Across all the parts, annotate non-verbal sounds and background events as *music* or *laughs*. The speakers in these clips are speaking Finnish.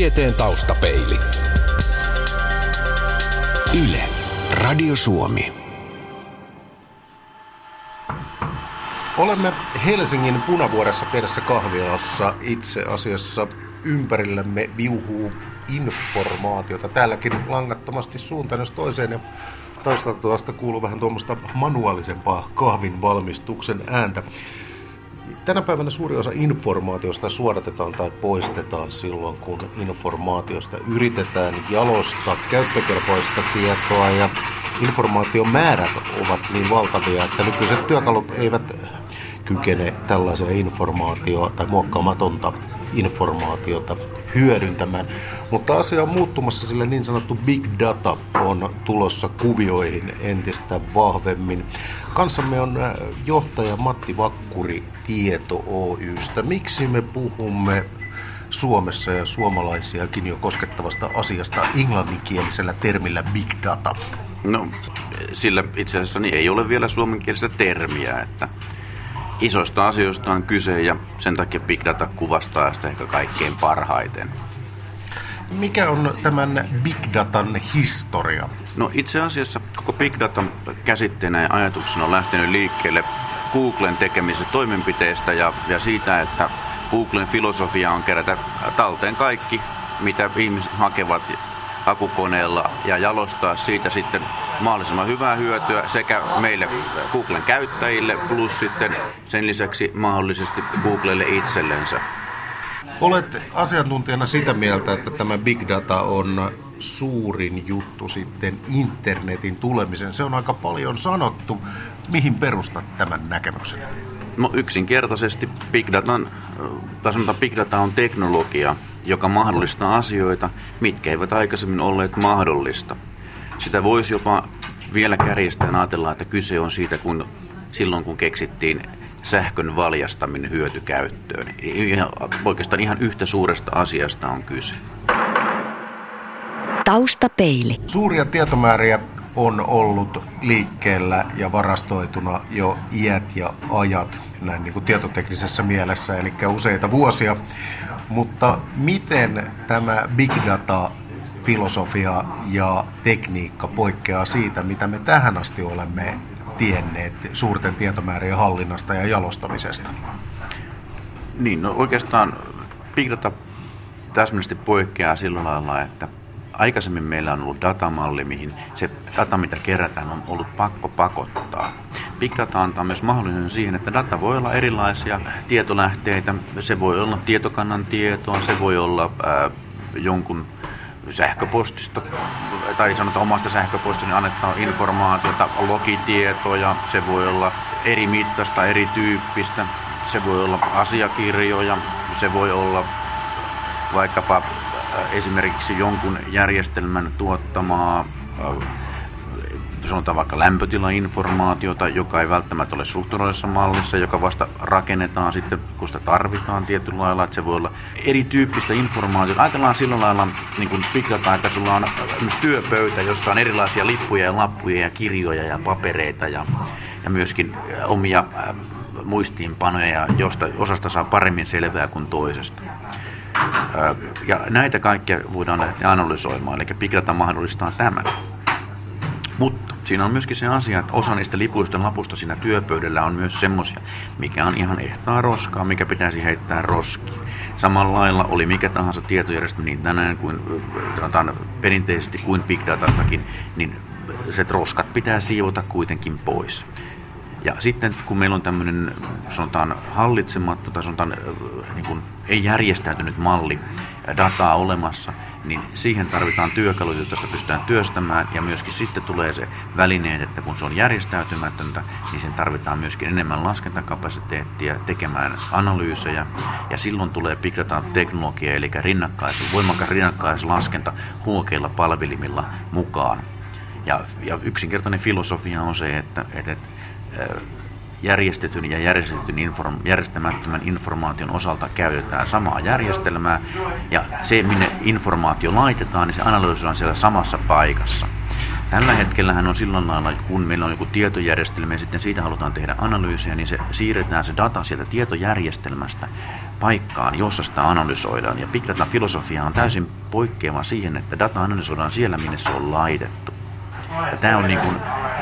Tieteen taustapeili. Yle, Radio Suomi. Olemme Helsingin punavuoressa pienessä kahvilassa. Itse asiassa ympärillämme viuhuu informaatiota. Täälläkin langattomasti suuntaan jos toiseen. Ja taustalta kuuluu vähän tuommoista manuaalisempaa kahvin valmistuksen ääntä. Tänä päivänä suuri osa informaatiosta suodatetaan tai poistetaan silloin, kun informaatiosta yritetään jalostaa käyttökelpoista tietoa ja informaatiomäärät ovat niin valtavia, että nykyiset työkalut eivät kykene tällaisia informaatio- tai muokkaamatonta informaatiota hyödyntämään. Mutta asia on muuttumassa, sillä niin sanottu big data on tulossa kuvioihin entistä vahvemmin. Kanssamme on äh, johtaja Matti Vakkuri Tieto Oystä. Miksi me puhumme Suomessa ja suomalaisiakin jo koskettavasta asiasta englanninkielisellä termillä big data? No, sillä itse asiassa niin ei ole vielä suomenkielistä termiä, että isoista asioista on kyse ja sen takia Big Data kuvastaa sitä ehkä kaikkein parhaiten. Mikä on tämän Big Datan historia? No itse asiassa koko Big Datan käsitteenä ja ajatuksena on lähtenyt liikkeelle Googlen tekemisestä toimenpiteistä ja, ja siitä, että Googlen filosofia on kerätä talteen kaikki, mitä ihmiset hakevat hakukoneella ja jalostaa siitä sitten mahdollisimman hyvää hyötyä sekä meille Googlen käyttäjille plus sitten sen lisäksi mahdollisesti Googlelle itsellensä. Olet asiantuntijana sitä mieltä, että tämä big data on suurin juttu sitten internetin tulemisen. Se on aika paljon sanottu. Mihin perustat tämän näkemyksen? No yksinkertaisesti big, datan, tai sanotaan, big data on teknologia, joka mahdollistaa asioita, mitkä eivät aikaisemmin olleet mahdollista. Sitä voisi jopa vielä kärjestään ajatella, että kyse on siitä, kun silloin kun keksittiin sähkön valjastaminen hyötykäyttöön. Ihan, oikeastaan ihan yhtä suuresta asiasta on kyse. Taustapeili. Suuria tietomääriä on ollut liikkeellä ja varastoituna jo iät ja ajat näin niin kuin tietoteknisessä mielessä, eli useita vuosia. Mutta miten tämä big data filosofia ja tekniikka poikkeaa siitä, mitä me tähän asti olemme tienneet suurten tietomäärien hallinnasta ja jalostamisesta? Niin, no oikeastaan big data täsmällisesti poikkeaa sillä lailla, että aikaisemmin meillä on ollut datamalli, mihin se data, mitä kerätään, on ollut pakko pakottaa. Big Data antaa myös mahdollisuuden siihen, että data voi olla erilaisia tietolähteitä. Se voi olla tietokannan tietoa, se voi olla ää, jonkun sähköpostista tai sanotaan omasta sähköpostista niin annetaan informaatiota, logitietoja, se voi olla eri mittaista, erityyppistä, se voi olla asiakirjoja, se voi olla vaikkapa esimerkiksi jonkun järjestelmän tuottamaa sanotaan vaikka lämpötilainformaatiota, joka ei välttämättä ole strukturoissa mallissa, joka vasta rakennetaan sitten, kun sitä tarvitaan tietyllä lailla, että se voi olla erityyppistä informaatiota. Ajatellaan sillä lailla niin kuin pitkätä, että sulla on työpöytä, jossa on erilaisia lippuja ja lappuja ja kirjoja ja papereita ja, ja myöskin omia muistiinpanoja, josta osasta saa paremmin selvää kuin toisesta. Ja näitä kaikkia voidaan lähteä analysoimaan, eli Big Data mahdollistaa tämän. Mutta siinä on myöskin se asia, että osa niistä lipuista lapusta siinä työpöydällä on myös semmoisia, mikä on ihan ehtaa roskaa, mikä pitäisi heittää roski. Samalla lailla oli mikä tahansa tietojärjestelmä niin tänään kuin sanotaan, perinteisesti kuin Big Datastakin, niin se roskat pitää siivota kuitenkin pois. Ja sitten kun meillä on tämmöinen sanotaan hallitsematta tai sanotaan niin kuin, ei järjestäytynyt malli dataa olemassa, niin siihen tarvitaan työkaluja, joita pystytään työstämään ja myöskin sitten tulee se välineet, että kun se on järjestäytymätöntä, niin sen tarvitaan myöskin enemmän laskentakapasiteettia tekemään analyysejä ja silloin tulee big data teknologia eli rinnakkais, voimakas rinnakkaislaskenta huokeilla palvelimilla mukaan. Ja, ja yksinkertainen filosofia on se, että, että, että järjestetyn ja järjestetyn inform, järjestämättömän informaation osalta käytetään samaa järjestelmää ja se, minne informaatio laitetaan, niin se analysoidaan siellä samassa paikassa. Tällä hetkellä on sillä lailla, kun meillä on joku tietojärjestelmä ja sitten siitä halutaan tehdä analyysiä, niin se siirretään se data sieltä tietojärjestelmästä paikkaan, jossa sitä analysoidaan. Ja Big Data-filosofia on täysin poikkeava siihen, että data analysoidaan siellä, minne se on laitettu. Ja tämä on niin kuin,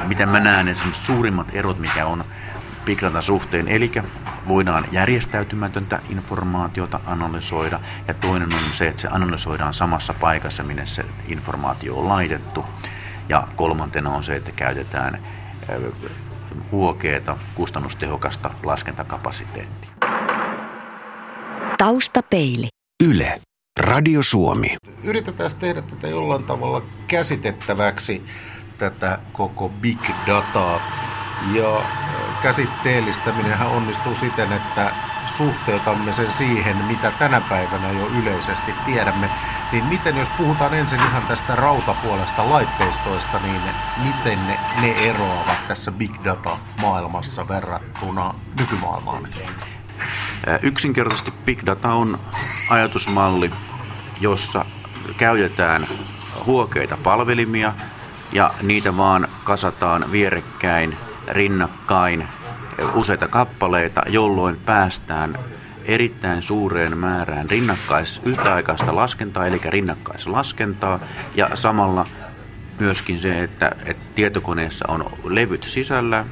miten mä näen, suurimmat erot, mikä on Big Data suhteen. Eli voidaan järjestäytymätöntä informaatiota analysoida ja toinen on se, että se analysoidaan samassa paikassa, minne se informaatio on laitettu. Ja kolmantena on se, että käytetään huokeeta, kustannustehokasta laskentakapasiteettia. Taustapeili. Yle. Radio Suomi. Yritetään tehdä tätä jollain tavalla käsitettäväksi, tätä koko big dataa. Ja käsitteellistäminen onnistuu siten, että suhteutamme sen siihen, mitä tänä päivänä jo yleisesti tiedämme. Niin miten, jos puhutaan ensin ihan tästä rautapuolesta laitteistoista, niin miten ne, ne eroavat tässä big data-maailmassa verrattuna nykymaailmaan? Yksinkertaisesti big data on ajatusmalli, jossa käytetään huokeita palvelimia ja niitä vaan kasataan vierekkäin, rinnakkain useita kappaleita, jolloin päästään erittäin suureen määrään rinnakkais, yhtäaikaista laskentaa, eli rinnakkaislaskentaa, ja samalla myöskin se, että, että tietokoneessa on levyt sisällä,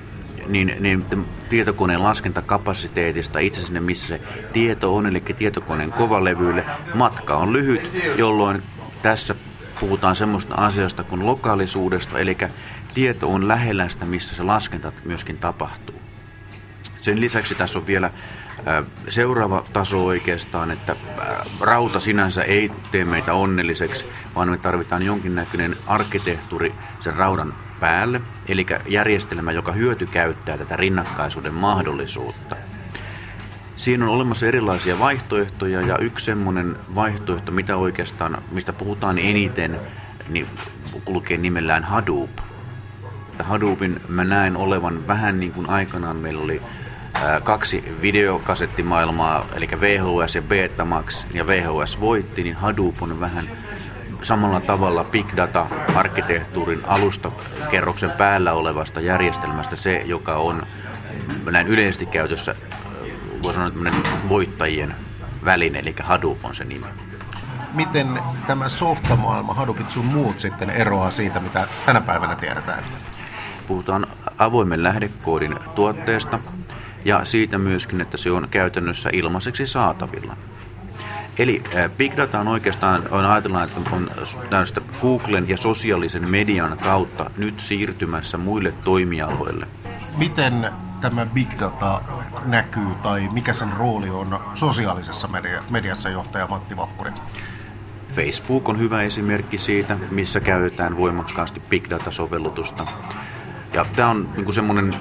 niin, niin tietokoneen laskentakapasiteetista itse sinne, missä se tieto on, eli tietokoneen kovalevyille, matka on lyhyt, jolloin tässä puhutaan semmoista asiasta kuin lokaalisuudesta, eli tieto on lähellä sitä, missä se laskenta myöskin tapahtuu. Sen lisäksi tässä on vielä seuraava taso oikeastaan, että rauta sinänsä ei tee meitä onnelliseksi, vaan me tarvitaan jonkinnäköinen arkkitehtuuri sen raudan päälle, eli järjestelmä, joka hyötykäyttää tätä rinnakkaisuuden mahdollisuutta. Siinä on olemassa erilaisia vaihtoehtoja ja yksi semmoinen vaihtoehto, mitä oikeastaan, mistä puhutaan eniten, niin kulkee nimellään Hadoop. Hadoopin mä näen olevan vähän niin kuin aikanaan meillä oli kaksi videokasettimaailmaa, eli VHS ja Betamax, ja VHS voitti, niin Hadoop on vähän samalla tavalla big data-arkkitehtuurin alustakerroksen päällä olevasta järjestelmästä se, joka on näin yleisesti käytössä, voi sanoa, voittajien väline, eli Hadoop on se nimi. Miten tämä softamaailma, Hadoopit sun muut sitten eroaa siitä, mitä tänä päivänä tiedetään? Puhutaan avoimen lähdekoodin tuotteesta, ja siitä myöskin, että se on käytännössä ilmaiseksi saatavilla. Eli Big Data on oikeastaan, on ajatellaan, että on tästä Googlen ja sosiaalisen median kautta nyt siirtymässä muille toimialoille. Miten tämä Big Data näkyy tai mikä sen rooli on sosiaalisessa mediassa johtaja Matti Vakkuri? Facebook on hyvä esimerkki siitä, missä käytetään voimakkaasti Big Data-sovellutusta. Ja tämä on niin semmoinen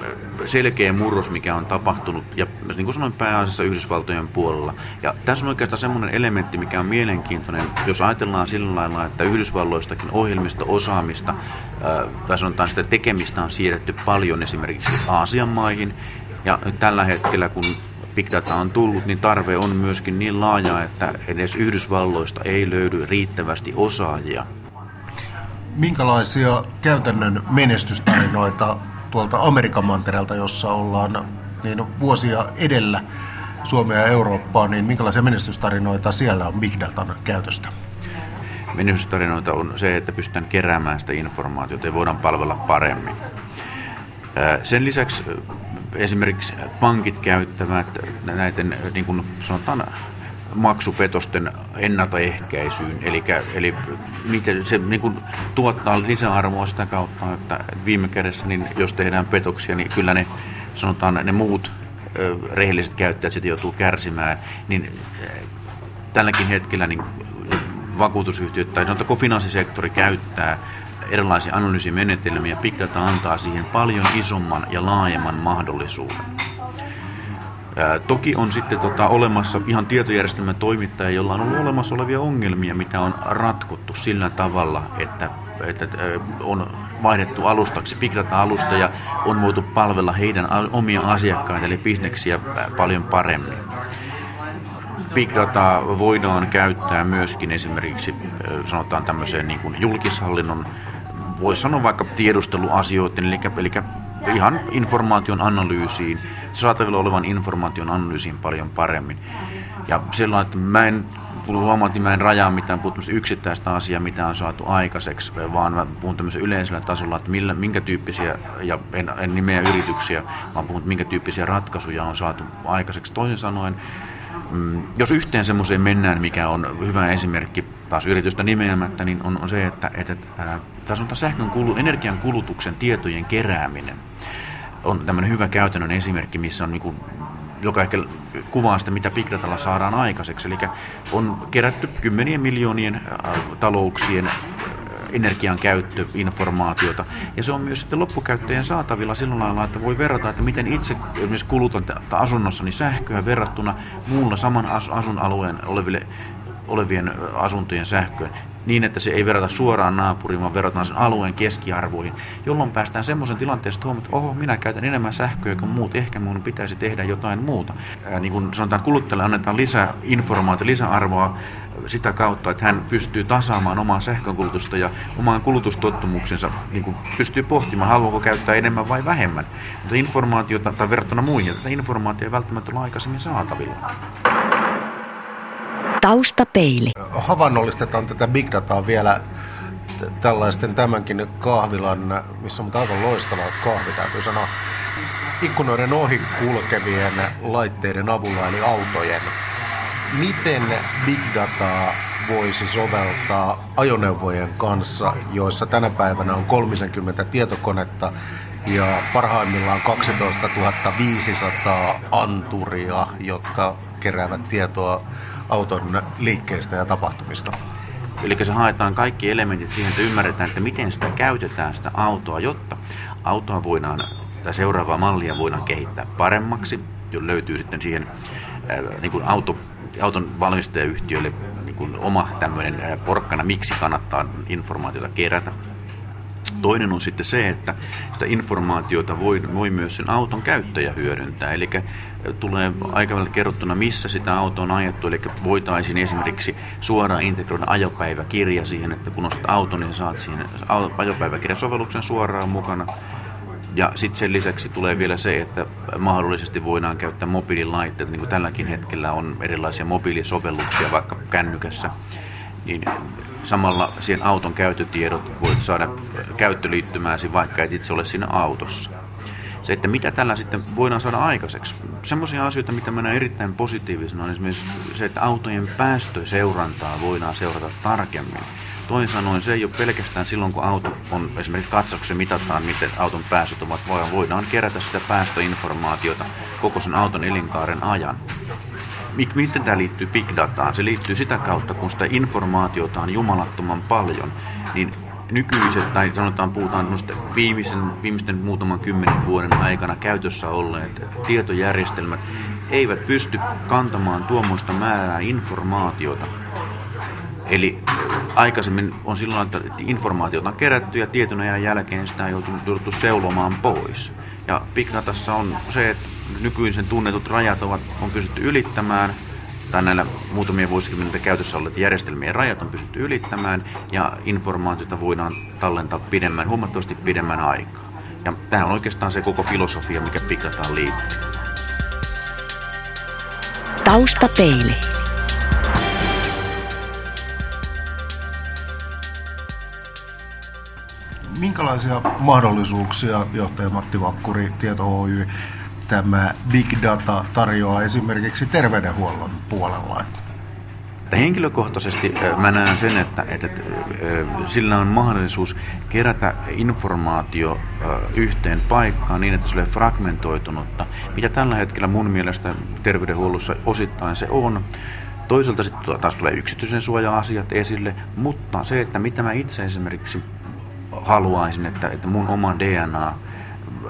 selkeä murros, mikä on tapahtunut, ja niin kuin sanoin pääasiassa Yhdysvaltojen puolella. Ja tässä on oikeastaan semmoinen elementti, mikä on mielenkiintoinen, jos ajatellaan sillä lailla, että Yhdysvalloistakin ohjelmisto-osaamista, tai sanotaan sitä tekemistä on siirretty paljon esimerkiksi Aasian maihin, ja nyt tällä hetkellä, kun Big Data on tullut, niin tarve on myöskin niin laaja, että edes Yhdysvalloista ei löydy riittävästi osaajia minkälaisia käytännön menestystarinoita tuolta Amerikan mantereelta, jossa ollaan niin vuosia edellä Suomea ja Eurooppaa, niin minkälaisia menestystarinoita siellä on Big Datan käytöstä? Menestystarinoita on se, että pystytään keräämään sitä informaatiota ja voidaan palvella paremmin. Sen lisäksi esimerkiksi pankit käyttävät näiden, niin kuin sanotaan, maksupetosten ennaltaehkäisyyn. Eli, eli miten se niin kuin, tuottaa lisäarvoa sitä kautta, että viime kädessä, niin jos tehdään petoksia, niin kyllä ne, sanotaan, ne muut ö, rehelliset käyttäjät sitten joutuu kärsimään. Niin tälläkin hetkellä niin vakuutusyhtiöt tai sanotaanko finanssisektori käyttää erilaisia analyysimenetelmiä. Big antaa siihen paljon isomman ja laajemman mahdollisuuden. Ää, toki on sitten tota, olemassa ihan tietojärjestelmän toimittaja, jolla on ollut olemassa olevia ongelmia, mitä on ratkottu sillä tavalla, että, että on vaihdettu alustaksi Big Data-alusta ja on voitu palvella heidän omia asiakkaita eli bisneksiä paljon paremmin. Big Data voidaan käyttää myöskin esimerkiksi sanotaan tämmöiseen niin kuin julkishallinnon voisi sanoa vaikka tiedusteluasioiden, eli, eli ihan informaation analyysiin, saatavilla olevan informaation analyysiin paljon paremmin. Ja sillä että mä en huomaa, että mä en rajaa mitään puhuttu yksittäistä asiaa, mitä on saatu aikaiseksi, vaan mä puhun tämmöisen yleisellä tasolla, että millä, minkä tyyppisiä, ja en, en nimeä yrityksiä, vaan puhun, minkä tyyppisiä ratkaisuja on saatu aikaiseksi. Toisin sanoen, mm, jos yhteen semmoiseen mennään, mikä on hyvä esimerkki, taas yritystä nimeämättä, niin on, on se, että, että, että tässä on sähkön kulu, energian kulutuksen tietojen kerääminen on tämmöinen hyvä käytännön esimerkki, missä on niin joka ehkä kuvaa sitä, mitä Big Datalla saadaan aikaiseksi. Eli on kerätty kymmenien miljoonien äh, talouksien energian käyttö, informaatiota. Ja se on myös sitten loppukäyttäjän saatavilla sillä lailla, että voi verrata, että miten itse esimerkiksi kulutan asunnossani sähköä verrattuna muulla saman asuinalueen oleville olevien asuntojen sähköön niin, että se ei verrata suoraan naapuriin, vaan verrataan sen alueen keskiarvoihin, jolloin päästään semmoisen tilanteesta, että huomaat, että oho, minä käytän enemmän sähköä kuin muut, ehkä minun pitäisi tehdä jotain muuta. Ää, niin kuin sanotaan, kuluttajalle annetaan lisää informaatiota, lisäarvoa sitä kautta, että hän pystyy tasaamaan omaa sähkönkulutusta ja omaan kulutustottumuksensa, niin kuin pystyy pohtimaan, haluaako käyttää enemmän vai vähemmän. Mutta informaatiota, tai verrattuna muihin, että informaatio ei välttämättä ole aikaisemmin saatavilla. Taustapeili. Havainnollistetaan tätä big dataa vielä tällaisten tämänkin kahvilan, missä on aivan loistava kahvi, täytyy sanoa, ikkunoiden ohi kulkevien laitteiden avulla, eli autojen. Miten big dataa voisi soveltaa ajoneuvojen kanssa, joissa tänä päivänä on 30 tietokonetta ja parhaimmillaan 12 500 anturia, jotka keräävät tietoa auton liikkeestä ja tapahtumista. Eli se haetaan kaikki elementit siihen, että ymmärretään, että miten sitä käytetään sitä autoa, jotta autoa voidaan, tai seuraavaa mallia voidaan kehittää paremmaksi, jo löytyy sitten siihen äh, niin kuin auto, auton valmistajayhtiölle niin kuin oma tämmöinen äh, porkkana, miksi kannattaa informaatiota kerätä. Toinen on sitten se, että että informaatiota voi, voi myös sen auton käyttäjä hyödyntää. Eli tulee aikavälillä kerrottuna, missä sitä autoa on ajettu. Eli voitaisiin esimerkiksi suoraan integroida ajopäiväkirja siihen, että kun ostat auton, niin saat siihen ajopäiväkirjasovelluksen suoraan mukana. Ja sitten sen lisäksi tulee vielä se, että mahdollisesti voidaan käyttää mobiililaitteita, niin kuin tälläkin hetkellä on erilaisia mobiilisovelluksia vaikka kännykässä. Niin samalla siihen auton käyttötiedot voit saada käyttöliittymääsi, vaikka et itse ole siinä autossa. Se, että mitä tällä sitten voidaan saada aikaiseksi. Semmoisia asioita, mitä mä näen erittäin positiivisena, on esimerkiksi se, että autojen päästöseurantaa voidaan seurata tarkemmin. Toin sanoen, se ei ole pelkästään silloin, kun auto on esimerkiksi katsoksi mitataan, miten auton päästöt ovat, vaan voidaan kerätä sitä päästöinformaatiota koko sen auton elinkaaren ajan miten tämä liittyy big dataan? Se liittyy sitä kautta, kun sitä informaatiota on jumalattoman paljon, niin nykyiset, tai sanotaan puhutaan viimeisen, viimeisten muutaman kymmenen vuoden aikana käytössä olleet tietojärjestelmät eivät pysty kantamaan tuommoista määrää informaatiota. Eli aikaisemmin on silloin, että informaatiota on kerätty ja tietyn jälkeen sitä on jouduttu seulomaan pois. Ja Big Datassa on se, että nykyisen tunnetut rajat ovat, on pystytty ylittämään, tai näillä muutamia vuosikymmenten käytössä olleet järjestelmien rajat on pystytty ylittämään, ja informaatiota voidaan tallentaa pidemmän, huomattavasti pidemmän aikaa. Ja tämä on oikeastaan se koko filosofia, mikä Big Dataan liittyy. Taustapeili. Minkälaisia mahdollisuuksia johtaja Matti Vakkuri, Tieto Oy, tämä big data tarjoaa esimerkiksi terveydenhuollon puolella? Henkilökohtaisesti mä näen sen, että, että, että sillä on mahdollisuus kerätä informaatio yhteen paikkaan niin, että se ole fragmentoitunutta, mitä tällä hetkellä mun mielestä terveydenhuollossa osittain se on. Toisaalta sitten taas tulee yksityisen suoja-asiat esille, mutta se, että mitä mä itse esimerkiksi haluaisin, että, että mun oma DNA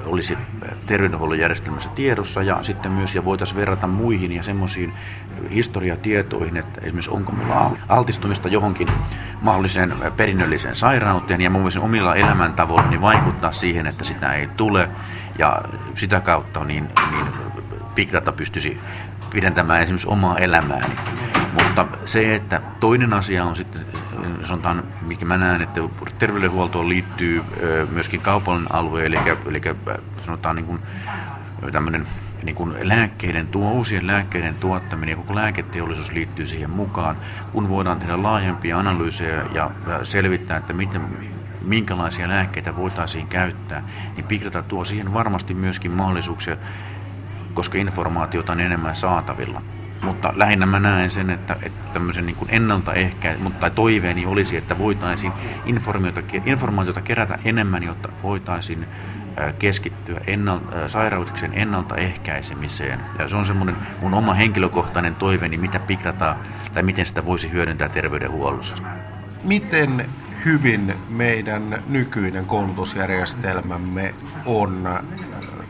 olisi terveydenhuollon järjestelmässä tiedossa ja sitten myös ja voitaisiin verrata muihin ja semmoisiin historiatietoihin, että esimerkiksi onko minulla altistumista johonkin mahdolliseen perinnölliseen sairauteen ja muun omilla elämäntavoilla niin vaikuttaa siihen, että sitä ei tule ja sitä kautta niin, niin Big Data pystyisi pidentämään esimerkiksi omaa elämääni. Mutta se, että toinen asia on sitten sanotaan, mikä mä näen, että terveydenhuoltoon liittyy myöskin kaupallinen alue, eli, eli sanotaan niin kuin tämmöinen niin kuin lääkkeiden, tuo, uusien lääkkeiden tuottaminen ja koko lääketeollisuus liittyy siihen mukaan, kun voidaan tehdä laajempia analyysejä ja selvittää, että miten, minkälaisia lääkkeitä voitaisiin käyttää, niin Big Data tuo siihen varmasti myöskin mahdollisuuksia, koska informaatiota on enemmän saatavilla. Mutta lähinnä mä näen sen, että, että tämmöisen niin kuin ennaltaehkä, mutta toiveeni olisi, että voitaisiin informaatiota, kerätä enemmän, jotta voitaisiin keskittyä ennal, sairauksien ennaltaehkäisemiseen. Ja se on semmoinen mun oma henkilökohtainen toiveeni, mitä Big Data, tai miten sitä voisi hyödyntää terveydenhuollossa. Miten hyvin meidän nykyinen koulutusjärjestelmämme on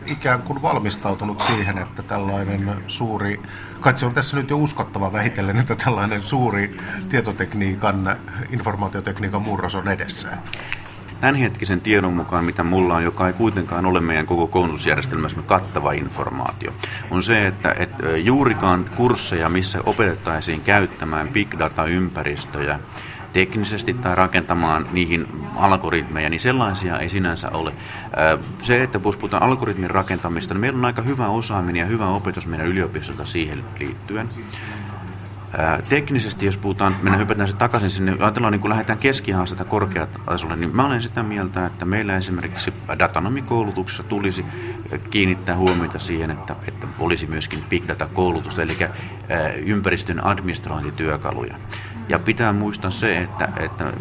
ikään kuin valmistautunut siihen, että tällainen suuri, kai se on tässä nyt jo uskottava vähitellen, että tällainen suuri tietotekniikan, informaatiotekniikan murros on edessä. Tämänhetkisen tiedon mukaan, mitä mulla on, joka ei kuitenkaan ole meidän koko koulutusjärjestelmässä kattava informaatio, on se, että, että juurikaan kursseja, missä opetettaisiin käyttämään big data-ympäristöjä, teknisesti tai rakentamaan niihin algoritmeja, niin sellaisia ei sinänsä ole. Se, että puhutaan algoritmin rakentamista, niin meillä on aika hyvä osaaminen ja hyvä opetus meidän yliopistolta siihen liittyen. Teknisesti, jos puhutaan, mennään hypätään se takaisin sinne, ajatellaan niin kun lähdetään keskihaastetta korkeatasolle, niin mä olen sitä mieltä, että meillä esimerkiksi datanomikoulutuksessa tulisi kiinnittää huomiota siihen, että, että olisi myöskin big data-koulutusta, eli ympäristön administrointityökaluja. Ja pitää muistaa se, että, että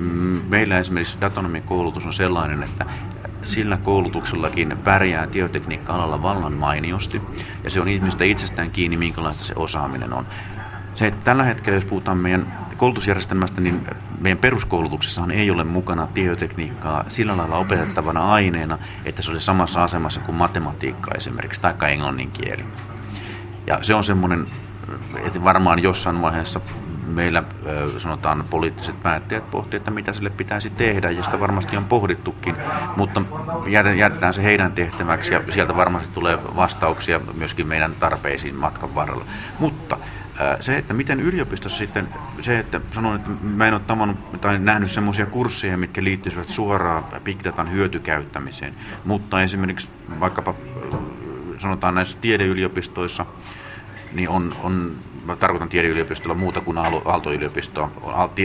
meillä esimerkiksi datanomikoulutus on sellainen, että sillä koulutuksellakin pärjää tietotekniikka-alalla vallan mainiosti, ja se on ihmistä itsestään kiinni, minkälaista se osaaminen on. Se, että tällä hetkellä, jos puhutaan meidän koulutusjärjestelmästä, niin meidän peruskoulutuksessahan ei ole mukana tietotekniikkaa sillä lailla opetettavana aineena, että se olisi samassa asemassa kuin matematiikka esimerkiksi, tai englannin kieli. Ja se on semmoinen, että varmaan jossain vaiheessa meillä sanotaan poliittiset päättäjät pohtivat, että mitä sille pitäisi tehdä, ja sitä varmasti on pohdittukin, mutta jätetään se heidän tehtäväksi, ja sieltä varmasti tulee vastauksia myöskin meidän tarpeisiin matkan varrella. Mutta se, että miten yliopistossa sitten, se, että sanon, että mä en ole tavannut tai nähnyt semmoisia kursseja, mitkä liittyisivät suoraan big datan hyötykäyttämiseen, mutta esimerkiksi vaikkapa sanotaan näissä tiedeyliopistoissa, niin on, on mä tarkoitan tiedeyliopistolla muuta kuin Aalto-yliopistoa.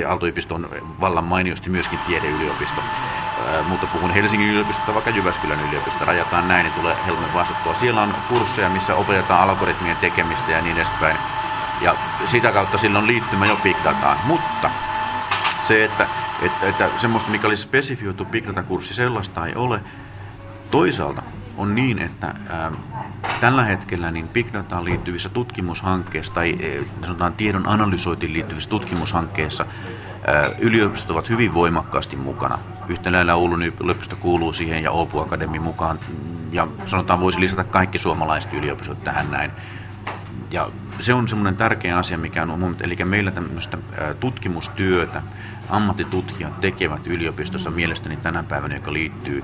Aalto-yliopisto on vallan mainiosti myöskin tiedeyliopisto. mutta puhun Helsingin yliopistosta, vaikka Jyväskylän yliopistosta, rajataan näin, niin tulee helpommin vastattua. Siellä on kursseja, missä opetetaan algoritmien tekemistä ja niin edespäin ja sitä kautta silloin liittymä jo big dataan. Mutta se, että, että, että semmoista, mikä olisi spesifioitu big data-kurssi, sellaista ei ole. Toisaalta on niin, että ää, tällä hetkellä niin big dataan liittyvissä tutkimushankkeissa tai e, sanotaan tiedon analysointiin liittyvissä tutkimushankkeissa ää, yliopistot ovat hyvin voimakkaasti mukana. Yhtä lailla Oulun yliopisto kuuluu siihen ja Oopu Akademi mukaan ja sanotaan voisi lisätä kaikki suomalaiset yliopistot tähän näin. Ja se on semmoinen tärkeä asia, mikä on mun, eli meillä tämmöistä tutkimustyötä ammattitutkijat tekevät yliopistossa mielestäni tänä päivänä, joka liittyy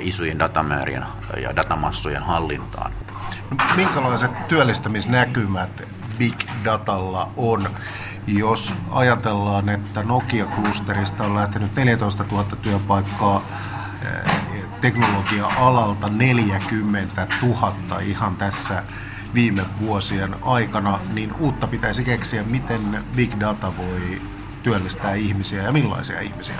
isojen datamäärien ja datamassojen hallintaan. No, minkälaiset työllistämisnäkymät big datalla on? Jos ajatellaan, että Nokia-klusterista on lähtenyt 14 000 työpaikkaa, teknologia-alalta 40 000 ihan tässä viime vuosien aikana, niin uutta pitäisi keksiä, miten big data voi työllistää ihmisiä ja millaisia ihmisiä.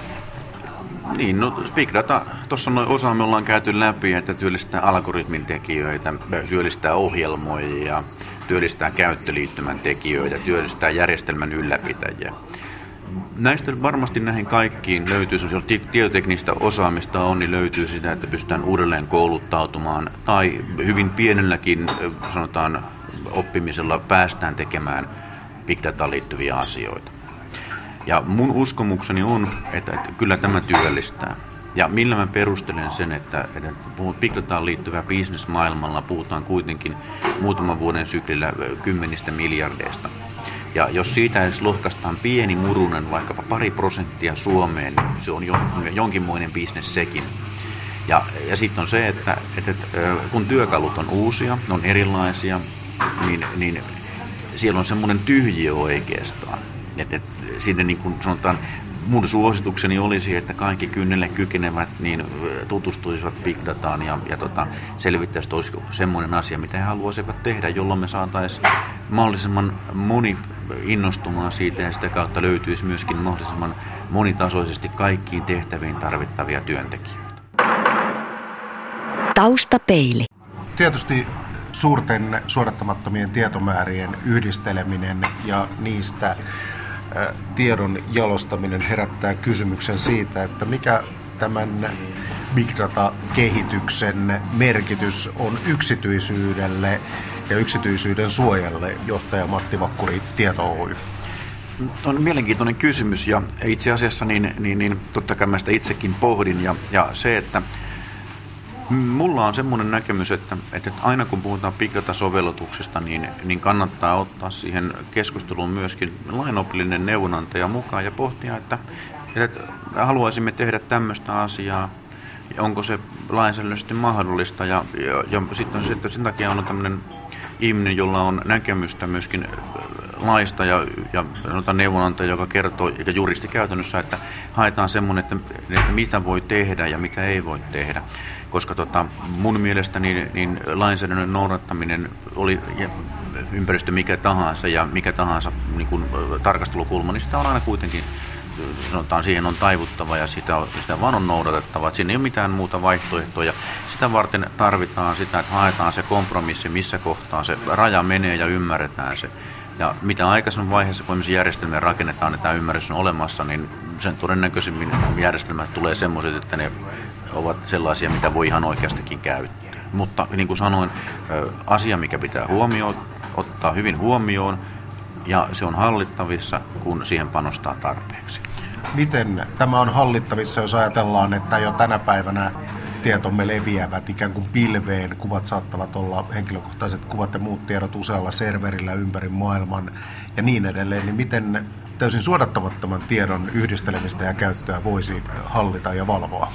Niin, no Big Data, tuossa noin osa me ollaan käyty läpi, että työllistää algoritmin tekijöitä, työllistää ohjelmoijia, työllistää käyttöliittymän tekijöitä, työllistää järjestelmän ylläpitäjiä. Näistä varmasti näihin kaikkiin löytyy, jos tietoteknistä osaamista on, niin löytyy sitä, että pystytään uudelleen kouluttautumaan tai hyvin pienelläkin sanotaan oppimisella päästään tekemään big dataan liittyviä asioita. Ja mun uskomukseni on, että, että kyllä tämä työllistää. Ja millä mä perustelen sen, että, että big dataan liittyvää bisnesmaailmalla puhutaan kuitenkin muutaman vuoden syklillä kymmenistä miljardeista. Ja jos siitä edes lohkaistaan pieni murunen, vaikkapa pari prosenttia Suomeen, niin se on jo, jonkinmoinen bisnes sekin. Ja, ja sitten on se, että, että, että kun työkalut on uusia, ne on erilaisia, niin, niin siellä on semmoinen tyhjiö oikeastaan. Että, että sinne niin kuin sanotaan, mun suositukseni olisi, että kaikki kynnelle kykenevät niin tutustuisivat big dataan ja, ja tota, selvittäisivät, olisiko semmoinen asia, mitä he haluaisivat tehdä, jolloin me saataisiin mahdollisimman moni innostumaan siitä ja sitä kautta löytyisi myöskin mahdollisimman monitasoisesti kaikkiin tehtäviin tarvittavia työntekijöitä. Taustapeili. Tietysti suurten suodattamattomien tietomäärien yhdisteleminen ja niistä tiedon jalostaminen herättää kysymyksen siitä, että mikä tämän big data-kehityksen merkitys on yksityisyydelle ja yksityisyyden suojalle, johtaja Matti Vakkuri Tieto Oy. On mielenkiintoinen kysymys ja itse asiassa niin, niin, niin totta kai mä sitä itsekin pohdin ja, ja se, että Mulla on semmoinen näkemys, että, että aina kun puhutaan big sovellutuksesta niin, niin kannattaa ottaa siihen keskusteluun myöskin lainopillinen neuvonantaja mukaan ja pohtia, että, että haluaisimme tehdä tämmöistä asiaa, onko se lainsäädännöllisesti mahdollista. Ja, ja, ja sitten sitten sen takia on tämmöinen ihminen, jolla on näkemystä myöskin laista ja, ja sanotaan neuvonantaja, joka kertoo, ja juristi käytännössä, että haetaan semmoinen, että, että mitä voi tehdä ja mitä ei voi tehdä koska tota, mun mielestä niin, niin lainsäädännön noudattaminen oli ympäristö mikä tahansa ja mikä tahansa niin kuin, tarkastelukulma, niin sitä on aina kuitenkin sanotaan, siihen on taivuttava ja sitä, sitä vaan on noudatettava. Siinä ei ole mitään muuta vaihtoehtoja. Sitä varten tarvitaan sitä, että haetaan se kompromissi, missä kohtaa se raja menee ja ymmärretään se. Ja mitä aikaisemmin vaiheessa, kun järjestelmiä rakennetaan, että tämä ymmärrys on olemassa, niin sen todennäköisemmin järjestelmät tulee semmoiset, että ne ovat sellaisia, mitä voi ihan oikeastikin käyttää. Mutta niin kuin sanoin, asia, mikä pitää huomioon, ottaa hyvin huomioon, ja se on hallittavissa, kun siihen panostaa tarpeeksi. Miten tämä on hallittavissa, jos ajatellaan, että jo tänä päivänä tietomme leviävät ikään kuin pilveen, kuvat saattavat olla henkilökohtaiset kuvat ja muut tiedot usealla serverillä ympäri maailman ja niin edelleen, niin miten täysin suodattamattoman tiedon yhdistelemistä ja käyttöä voisi hallita ja valvoa?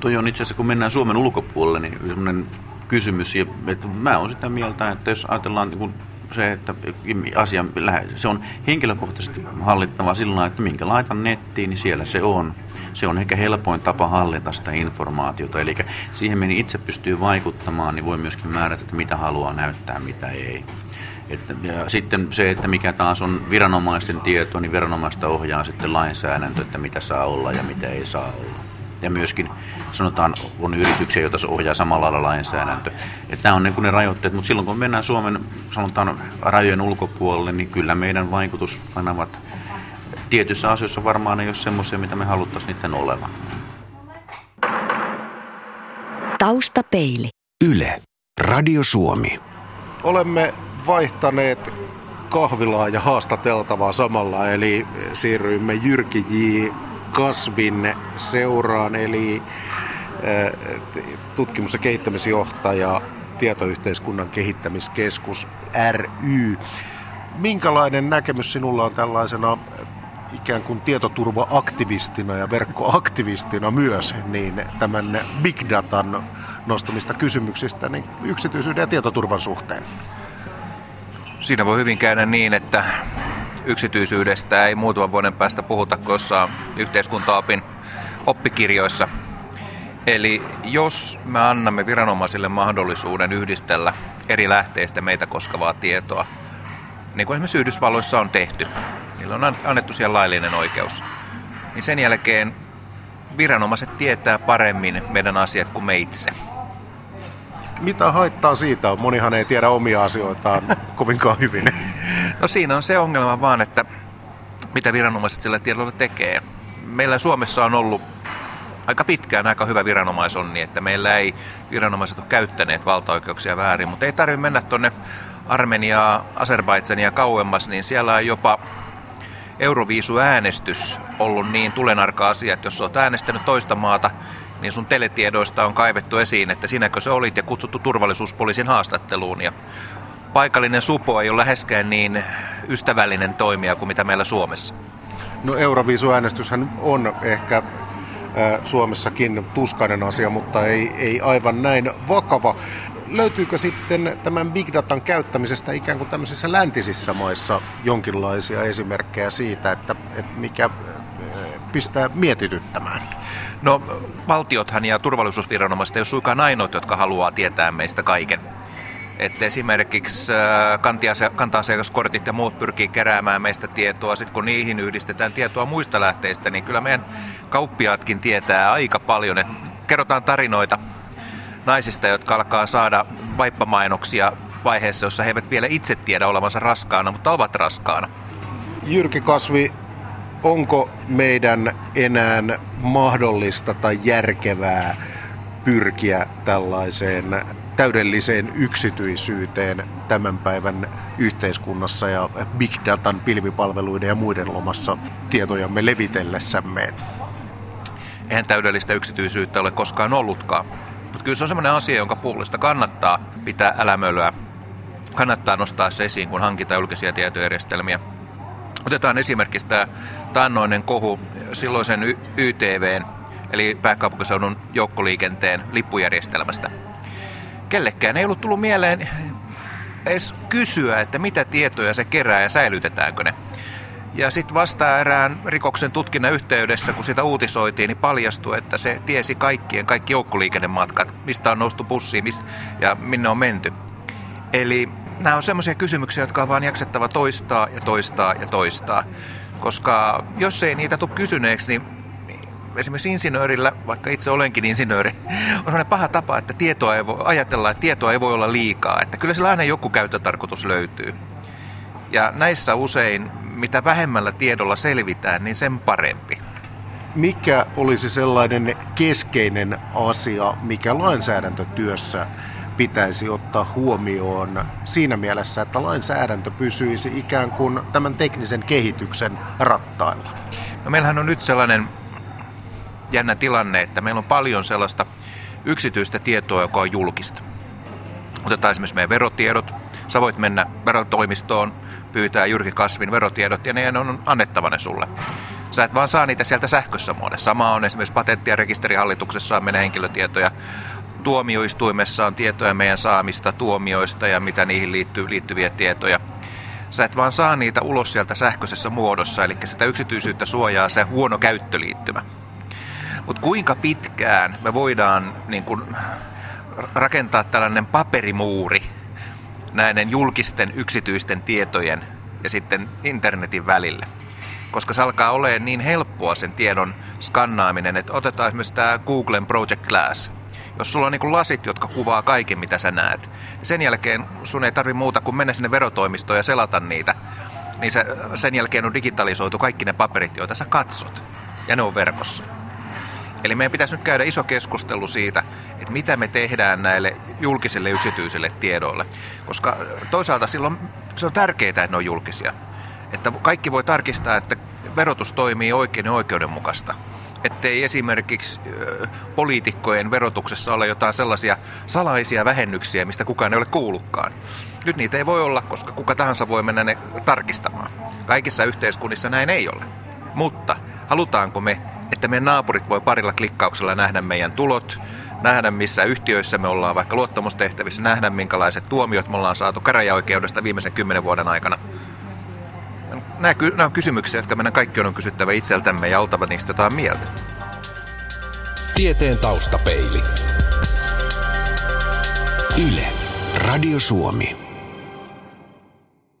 toi on itse asiassa, kun mennään Suomen ulkopuolelle, niin semmoinen kysymys, että mä oon sitä mieltä, että jos ajatellaan niin se, että asia se on henkilökohtaisesti hallittava sillä että minkä laitan nettiin, niin siellä se on. Se on ehkä helpoin tapa hallita sitä informaatiota. Eli siihen, mihin itse pystyy vaikuttamaan, niin voi myöskin määrätä, että mitä haluaa näyttää, mitä ei. Että, ja sitten se, että mikä taas on viranomaisten tieto, niin viranomaista ohjaa sitten lainsäädäntö, että mitä saa olla ja mitä ei saa olla ja myöskin sanotaan on yrityksiä, joita se ohjaa samalla lailla lainsäädäntö. Että nämä on niin ne rajoitteet, mutta silloin kun mennään Suomen sanotaan rajojen ulkopuolelle, niin kyllä meidän vaikutuskanavat tietyissä asioissa varmaan ei ole semmoisia, mitä me haluttaisiin niiden olevan. Taustapeili. Yle. Radio Suomi. Olemme vaihtaneet kahvilaa ja haastateltavaa samalla, eli siirryimme Jyrki J. Kasvin seuraan, eli äh, tutkimus- ja kehittämisjohtaja Tietoyhteiskunnan kehittämiskeskus ry. Minkälainen näkemys sinulla on tällaisena ikään kuin tietoturva-aktivistina ja verkkoaktivistina myös, niin tämän big datan nostamista kysymyksistä niin yksityisyyden ja tietoturvan suhteen? Siinä voi hyvin käydä niin, että yksityisyydestä ei muutaman vuoden päästä puhuta jossain yhteiskuntaopin oppikirjoissa. Eli jos me annamme viranomaisille mahdollisuuden yhdistellä eri lähteistä meitä koskevaa tietoa, niin kuin esimerkiksi Yhdysvalloissa on tehty, niillä on annettu siellä laillinen oikeus, niin sen jälkeen viranomaiset tietää paremmin meidän asiat kuin me itse. Mitä haittaa siitä on? Monihan ei tiedä omia asioitaan *laughs* kovinkaan hyvin. No siinä on se ongelma vaan, että mitä viranomaiset sillä tiedolla tekee. Meillä Suomessa on ollut aika pitkään aika hyvä viranomaisonni, että meillä ei viranomaiset ole käyttäneet valtaoikeuksia väärin, mutta ei tarvitse mennä tuonne Armeniaa, Azerbaidsania kauemmas, niin siellä on jopa Euroviisu-äänestys ollut niin tulenarka asia, että jos olet äänestänyt toista maata, niin sun teletiedoista on kaivettu esiin, että sinäkö se olit ja kutsuttu turvallisuuspoliisin haastatteluun. Ja paikallinen supo ei ole läheskään niin ystävällinen toimija kuin mitä meillä Suomessa. No Euroviisu-äänestyshän on ehkä Suomessakin tuskainen asia, mutta ei, ei aivan näin vakava. Löytyykö sitten tämän big datan käyttämisestä ikään kuin tämmöisissä läntisissä maissa jonkinlaisia esimerkkejä siitä, että, että mikä pistää mietityttämään? No valtiothan ja turvallisuusviranomaiset ei ole suinkaan ainoat, jotka haluaa tietää meistä kaiken. Että esimerkiksi äh, kanta-asiakaskortit ja muut pyrkii keräämään meistä tietoa. Sitten kun niihin yhdistetään tietoa muista lähteistä, niin kyllä meidän kauppiaatkin tietää aika paljon. Et kerrotaan tarinoita naisista, jotka alkaa saada vaippamainoksia vaiheessa, jossa he eivät vielä itse tiedä olevansa raskaana, mutta ovat raskaana. Jyrki Kasvi, onko meidän enää mahdollista tai järkevää pyrkiä tällaiseen täydelliseen yksityisyyteen tämän päivän yhteiskunnassa ja big datan pilvipalveluiden ja muiden lomassa tietojamme levitellessämme? Eihän täydellistä yksityisyyttä ole koskaan ollutkaan. Mutta kyllä se on sellainen asia, jonka puolesta kannattaa pitää älämölyä. Kannattaa nostaa se esiin, kun hankitaan julkisia tietojärjestelmiä. Otetaan esimerkiksi tämä taannoinen kohu silloisen YTVn, eli pääkaupunkiseudun joukkoliikenteen lippujärjestelmästä. Kellekään ei ollut tullut mieleen edes kysyä, että mitä tietoja se kerää ja säilytetäänkö ne. Ja sitten vasta erään rikoksen tutkinnan yhteydessä, kun sitä uutisoitiin, niin paljastui, että se tiesi kaikkien, kaikki joukkoliikennematkat, mistä on noustu bussiin mistä, ja minne on menty. Eli nämä on semmoisia kysymyksiä, jotka on vaan jaksettava toistaa ja toistaa ja toistaa. Koska jos ei niitä tule kysyneeksi, niin esimerkiksi insinöörillä, vaikka itse olenkin insinööri, *laughs* on sellainen paha tapa, että tietoa ei voi, ajatella, että tietoa ei voi olla liikaa. Että kyllä sillä aina joku käyttötarkoitus löytyy. Ja näissä usein, mitä vähemmällä tiedolla selvitään, niin sen parempi. Mikä olisi sellainen keskeinen asia, mikä lainsäädäntötyössä pitäisi ottaa huomioon siinä mielessä, että lainsäädäntö pysyisi ikään kuin tämän teknisen kehityksen rattailla? No meillähän on nyt sellainen jännä tilanne, että meillä on paljon sellaista yksityistä tietoa, joka on julkista. Otetaan esimerkiksi meidän verotiedot. Sä voit mennä verotoimistoon, pyytää Jyrki Kasvin verotiedot ja ne on annettava ne sulle. Sä et vaan saa niitä sieltä sähkössä muodossa. Sama on esimerkiksi patentti- ja rekisterihallituksessa on meidän henkilötietoja. Tuomioistuimessa on tietoja meidän saamista tuomioista ja mitä niihin liittyy, liittyviä tietoja. Sä et vaan saa niitä ulos sieltä sähköisessä muodossa, eli sitä yksityisyyttä suojaa se huono käyttöliittymä. Mutta kuinka pitkään me voidaan niin kun, rakentaa tällainen paperimuuri näiden julkisten yksityisten tietojen ja sitten internetin välille? Koska se alkaa olemaan niin helppoa sen tiedon skannaaminen, että otetaan esimerkiksi tämä Googlen Project Glass. Jos sulla on niin lasit, jotka kuvaa kaiken, mitä sä näet, sen jälkeen sun ei tarvi muuta kuin mennä sinne verotoimistoon ja selata niitä, niin se, sen jälkeen on digitalisoitu kaikki ne paperit, joita sä katsot. Ja ne on verkossa. Eli meidän pitäisi nyt käydä iso keskustelu siitä, että mitä me tehdään näille julkisille yksityisille tiedoille. Koska toisaalta silloin se on tärkeää, että ne on julkisia. Että kaikki voi tarkistaa, että verotus toimii oikein ja oikeudenmukaista. Ettei esimerkiksi poliitikkojen verotuksessa ole jotain sellaisia salaisia vähennyksiä, mistä kukaan ei ole kuullutkaan. Nyt niitä ei voi olla, koska kuka tahansa voi mennä ne tarkistamaan. Kaikissa yhteiskunnissa näin ei ole. Mutta halutaanko me että meidän naapurit voi parilla klikkauksella nähdä meidän tulot, nähdä missä yhtiöissä me ollaan vaikka luottamustehtävissä, nähdä minkälaiset tuomiot me ollaan saatu käräjäoikeudesta viimeisen kymmenen vuoden aikana. Nämä, on kysymyksiä, jotka meidän kaikki on kysyttävä itseltämme ja oltava niistä jotain mieltä. Tieteen taustapeili. Yle. Radio Suomi.